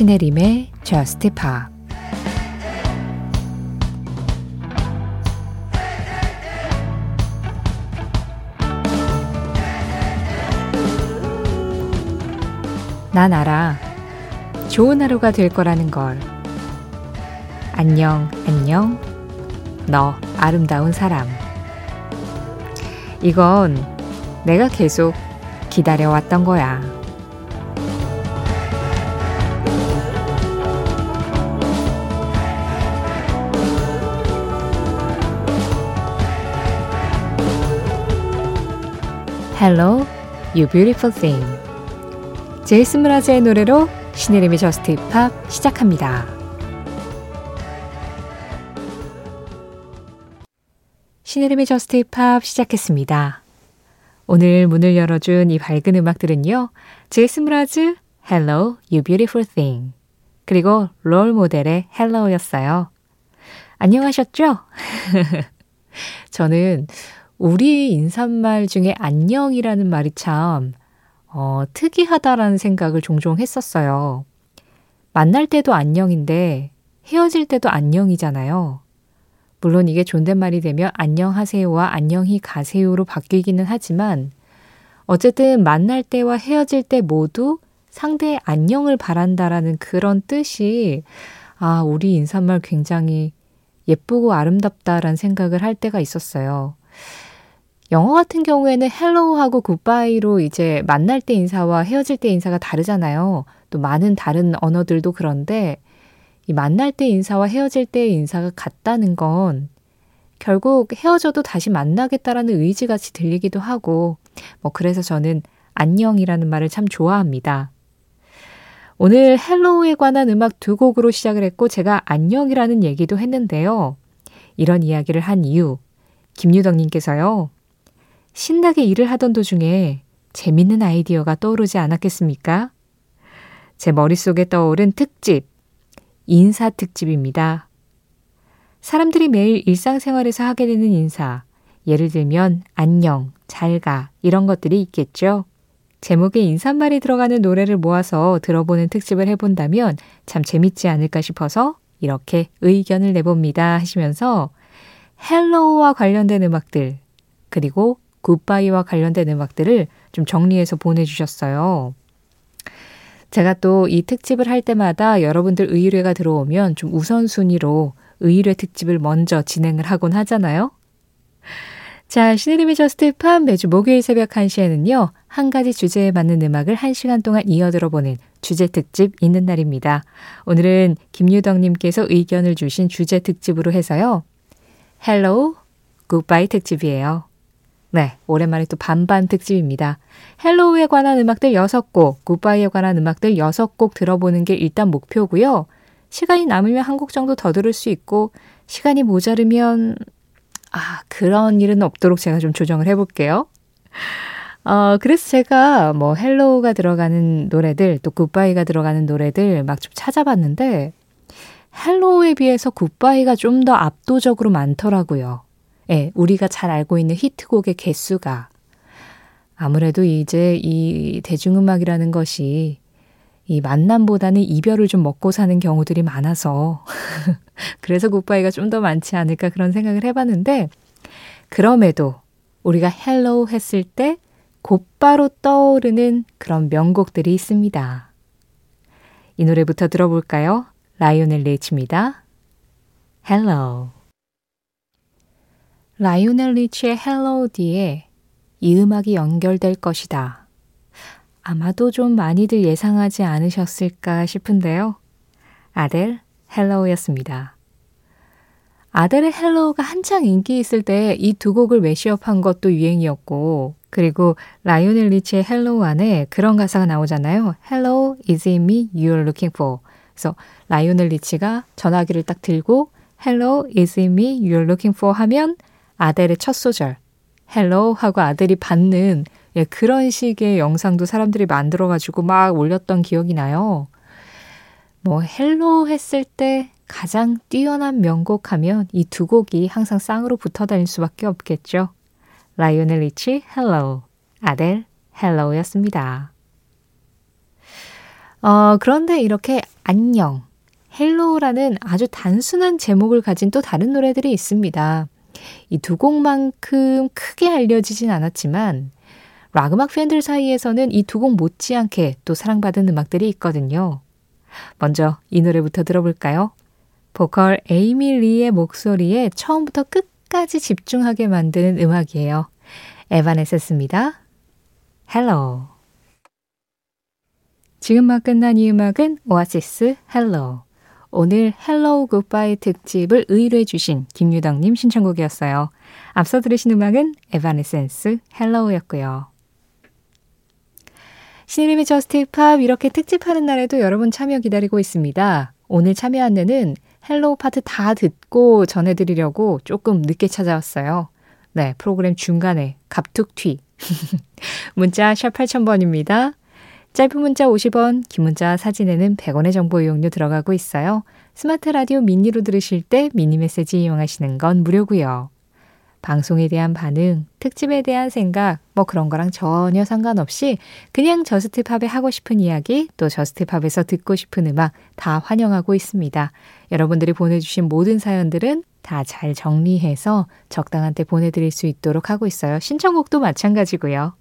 신혜림의 Just Pop 난 알아. 좋은 하루가 될 거라는 걸. 안녕, 안녕. 너 아름다운 사람. 이건 내가 계속 기다려왔던 거야. Hello, you beautiful thing. 제이슨 브라즈의 노래로 신혜림의 저스트 힙합 시작합니다. 신혜림의 Just Pop 시작했습니다. 오늘 문을 열어준 이 밝은 음악들은요. 제이슨 므라즈, Hello, You Beautiful Thing. 그리고 Role Model의 Hello였어요. 안녕하셨죠? 저는 우리 인사말 중에 안녕이라는 말이 참, 어, 특이하다라는 생각을 종종 했었어요. 만날 때도 안녕인데 헤어질 때도 안녕이잖아요. 물론 이게 존댓말이 되면 안녕하세요와 안녕히 가세요로 바뀌기는 하지만 어쨌든 만날 때와 헤어질 때 모두 상대의 안녕을 바란다라는 그런 뜻이 아, 우리 인사말 굉장히 예쁘고 아름답다라는 생각을 할 때가 있었어요. 영어 같은 경우에는 hello하고 goodbye로 이제 만날 때 인사와 헤어질 때 인사가 다르잖아요. 또 많은 다른 언어들도 그런데 이 만날 때 인사와 헤어질 때 인사가 같다는 건 결국 헤어져도 다시 만나겠다라는 의지같이 들리기도 하고 뭐 그래서 저는 안녕이라는 말을 참 좋아합니다. 오늘 hello에 관한 음악 두 곡으로 시작을 했고 제가 안녕이라는 얘기도 했는데요. 이런 이야기를 한 이유 김유덕님께서요. 신나게 일을 하던 도중에 재밌는 아이디어가 떠오르지 않았겠습니까? 제 머릿속에 떠오른 특집, 인사 특집입니다. 사람들이 매일 일상생활에서 하게 되는 인사, 예를 들면 안녕, 잘 가, 이런 것들이 있겠죠. 제목에 인사말이 들어가는 노래를 모아서 들어보는 특집을 해본다면 참 재밌지 않을까 싶어서 이렇게 의견을 내봅니다 하시면서 hello와 관련된 음악들, 그리고 goodbye와 관련된 음악들을 좀 정리해서 보내주셨어요. 제가 또 이 특집을 할 때마다 여러분들 의뢰가 들어오면 좀 우선순위로 의뢰 특집을 먼저 진행을 하곤 하잖아요. 자, 신혜림의 Just Pop 매주 목요일 새벽 1시에는요, 한 가지 주제에 맞는 음악을 1시간 동안 이어 들어보는 주제 특집 있는 날입니다. 오늘은 김유덕님께서 의견을 주신 주제 특집으로 해서요, hello, goodbye 특집이에요. 네, 오랜만에 또 반반 특집입니다. hello에 관한 음악들 6곡, goodbye에 관한 음악들 6곡 들어보는 게 일단 목표고요. 시간이 남으면 한 곡 정도 더 들을 수 있고, 시간이 모자르면, 아, 그런 일은 없도록 제가 좀 조정을 해 볼게요. 어, 그래서 제가 뭐 hello가 들어가는 노래들, 또 goodbye가 들어가는 노래들 막 좀 찾아봤는데, hello에 비해서 goodbye가 좀 더 압도적으로 많더라고요. 예, 우리가 잘 알고 있는 히트곡의 개수가 아무래도 이제 이 대중음악이라는 것이 이 만남보다는 이별을 좀 먹고 사는 경우들이 많아서 그래서 goodbye가 좀 더 많지 않을까 그런 생각을 해봤는데 그럼에도 우리가 hello 했을 때 곧바로 떠오르는 그런 명곡들이 있습니다. 이 노래부터 들어볼까요? 라이오넬 리치입니다. Hello 라이오넬 리치의 Hello 뒤에 이 음악이 연결될 것이다. 아마도 좀 많이들 예상하지 않으셨을까 싶은데요. 아델 Hello였습니다. 아델의 Hello가 한창 인기 있을 때 이 두 곡을 매시업한 것도 유행이었고 그리고 라이오넬 리치의 Hello 안에 그런 가사가 나오잖아요. Hello, is it me you're looking for? 그래서 라이오넬 리치가 전화기를 딱 들고 Hello, is it me you're looking for? 하면 아델의 첫 소절 Hello 하고 아델이 받는 예, 그런 식의 영상도 사람들이 만들어 가지고 막 올렸던 기억이 나요. 뭐 Hello 했을 때 가장 뛰어난 명곡 하면 이 두 곡이 항상 쌍으로 붙어 다닐 수밖에 없겠죠. 라이오넬 리치 Hello, 아델 Hello였습니다. 어, 그런데 이렇게 안녕, Hello라는 아주 단순한 제목을 가진 또 다른 노래들이 있습니다. 이 두 곡만큼 크게 알려지진 않았지만 락 음악 팬들 사이에서는 이 두 곡 못지않게 또 사랑받은 음악들이 있거든요. 먼저 이 노래부터 들어볼까요? 보컬 에이미 리의 목소리에 처음부터 끝까지 집중하게 만드는 음악이에요. 에바네센스입니다. Hello. 지금 막 끝난 이 음악은 오아시스 Hello. 오늘 Hello Goodbye 특집을 의뢰해 주신 김유덕님 신청곡이었어요. 앞서 들으신 음악은 에바네센스 Hello였고요. 신혜림의 Just Pop 이렇게 특집하는 날에도 여러분 참여 기다리고 있습니다. 오늘 참여 안내는 Hello 파트 다 듣고 전해드리려고 조금 늦게 찾아왔어요. 네, 프로그램 중간에 갑툭튀. 문자 샵 8000번입니다. 짧은 문자 50원, 긴 문자 사진에는 100원의 정보 이용료 들어가고 있어요. 스마트 라디오 미니로 들으실 때 미니 메시지 이용하시는 건 무료고요. 방송에 대한 반응, 특집에 대한 생각, 뭐 그런 거랑 전혀 상관없이 그냥 Just Pop에 하고 싶은 이야기, 또 Just Pop에서 듣고 싶은 음악 다 환영하고 있습니다. 여러분들이 보내주신 모든 사연들은 다 잘 정리해서 적당한 때 보내드릴 수 있도록 하고 있어요. 신청곡도 마찬가지고요.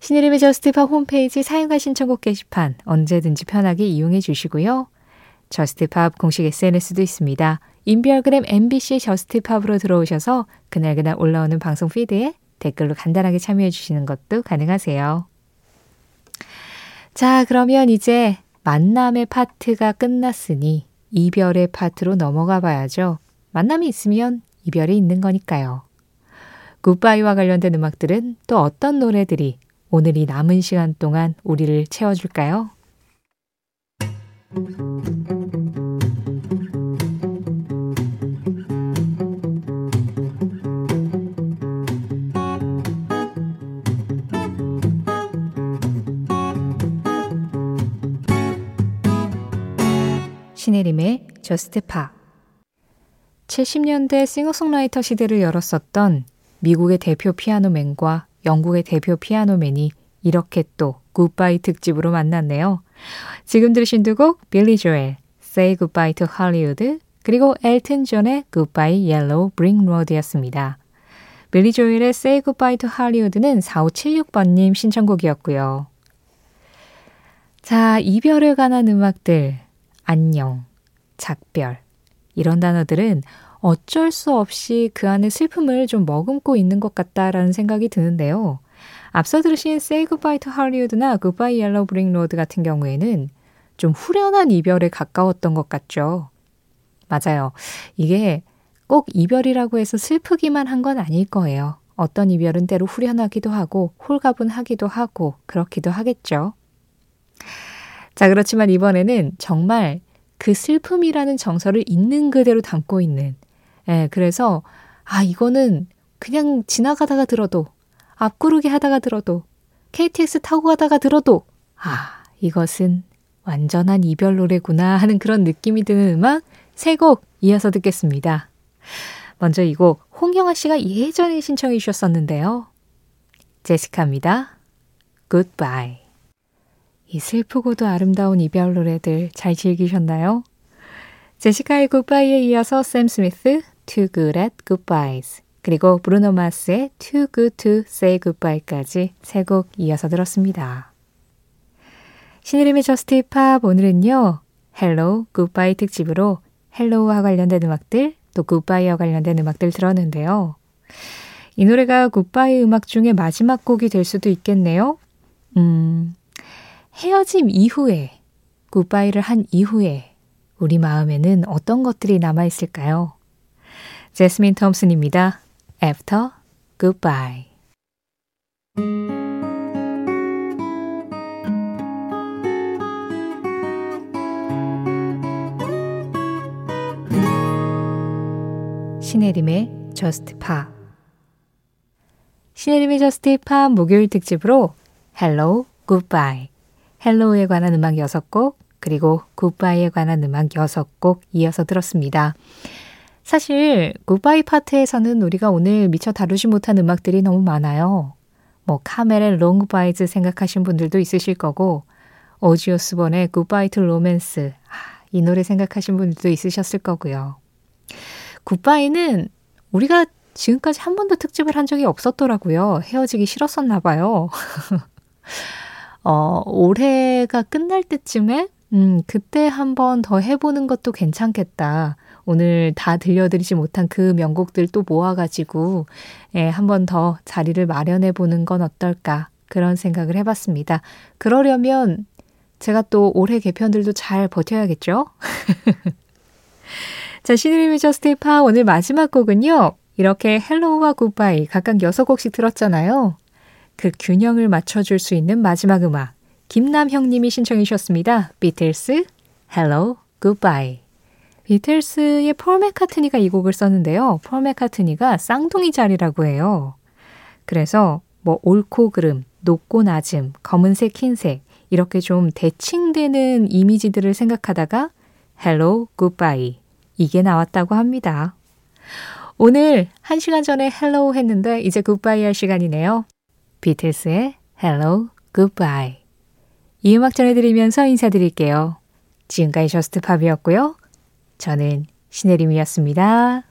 신혜림의 Just Pop 홈페이지 사연과 신청곡 게시판 언제든지 편하게 이용해 주시고요. Just Pop 공식 SNS도 있습니다. 인별그램 MBC Just Pop으로 들어오셔서 그날그날 올라오는 방송 피드에 댓글로 간단하게 참여해 주시는 것도 가능하세요. 자, 그러면 이제 만남의 파트가 끝났으니 이별의 파트로 넘어가 봐야죠. 만남이 있으면 이별이 있는 거니까요. 굿바이와 관련된 음악들은 또 어떤 노래들이 오늘 이 남은 시간 동안 우리를 채워줄까요? 신혜림의 Just Pop 70년대 싱어송라이터 시대를 열었었던 미국의 대표 피아노맨과 영국의 대표 피아노맨이 이렇게 또 Goodbye 특집으로 만났네요. 지금 들으신 두 곡 빌리 조엘, Say Goodbye to Hollywood 그리고 엘튼 존의 Goodbye Yellow Brick Road였습니다. 빌리 조엘의 Say Goodbye to Hollywood는 4576번님 신청곡이었고요. 자, 이별에 관한 음악들, 안녕, 작별, 이런 단어들은 어쩔 수 없이 그 안에 슬픔을 좀 머금고 있는 것 같다라는 생각이 드는데요. 앞서 들으신 Say Goodbye to Hollywood나 Goodbye Yellow Brick Road 같은 경우에는 좀 후련한 이별에 가까웠던 것 같죠. 맞아요. 이게 꼭 이별이라고 해서 슬프기만 한 건 아닐 거예요. 어떤 이별은 때로 후련하기도 하고 홀가분하기도 하고 그렇기도 하겠죠. 자, 그렇지만 이번에는 정말 그 슬픔이라는 정서를 있는 그대로 담고 있는 예, 그래서 아, 이거는 그냥 지나가다가 들어도 앞구르기 하다가 들어도 KTX 타고 가다가 들어도 아, 이것은 완전한 이별 노래구나 하는 그런 느낌이 드는 음악 세 곡 이어서 듣겠습니다. 먼저 이 곡 홍영아 씨가 예전에 신청해 주셨었는데요. 제시카입니다. Goodbye. 이 슬프고도 아름다운 이별 노래들 잘 즐기셨나요? 제시카의 Goodbye에 이어서 샘 스미스 Too Good at Goodbyes 그리고 브루노 마스의 Too Good to Say Goodbye까지 세 곡 이어서 들었습니다. 신혜림의 Just Pop 오늘은요. Hello Goodbye 특집으로 Hello와 관련된 음악들 또 Goodbye와 관련된 음악들 들었는데요. 이 노래가 굿바이 음악 중에 마지막 곡이 될 수도 있겠네요. 음, 헤어짐 이후에, 굿바이를 한 이후에 우리 마음에는 어떤 것들이 남아 있을까요? 제스민 톰슨입니다. After Goodbye. 신혜림의 Just Pop 신혜림의 Just Pop 목요일 특집으로 Hello, Goodbye Hello에 관한 음악 6곡, 그리고 Goodbye에 관한 음악 6곡 이어서 들었습니다. 사실 Goodbye 파트에서는 우리가 오늘 미처 다루지 못한 음악들이 너무 많아요. 뭐 카멜의 Long Goodbyes 생각하신 분들도 있으실 거고 오지 오스본의 Goodbye to Romance. 아, 이 노래 생각하신 분들도 있으셨을 거고요. Goodbye는 우리가 지금까지 한 번도 특집을 한 적이 없었더라고요. 헤어지기 싫었었나 봐요. 어, 올해가 끝날 때쯤에 음, 그때 한 번 더 해보는 것도 괜찮겠다. 오늘 다 들려드리지 못한 그 명곡들 또 모아가지고, 예, 한번 더 자리를 마련해 보는 건 어떨까. 그런 생각을 해봤습니다. 그러려면 제가 또 올해 개편들도 잘 버텨야겠죠? 자, 신혜림의 Just Pop 오늘 마지막 곡은요. 이렇게 Hello와 Goodbye 각각 6곡씩 들었잖아요. 그 균형을 맞춰줄 수 있는 마지막 음악. 김남형 님이 신청해 주셨습니다. 비틀스, Hello, Goodbye. 비틀스의 폴 맥카트니가 이 곡을 썼는데요. 폴 맥카트니가 쌍둥이 자리라고 해요. 그래서 뭐 옳고 그름, 높고 낮음, 검은색, 흰색 이렇게 좀 대칭되는 이미지들을 생각하다가 Hello, Goodbye 이게 나왔다고 합니다. 오늘 한 시간 전에 Hello 했는데 이제 Goodbye 할 시간이네요. 비틀스의 Hello, Goodbye 이 음악 전해드리면서 인사드릴게요. 지금까지 저스트팝이었고요. 저는 신혜림이었습니다.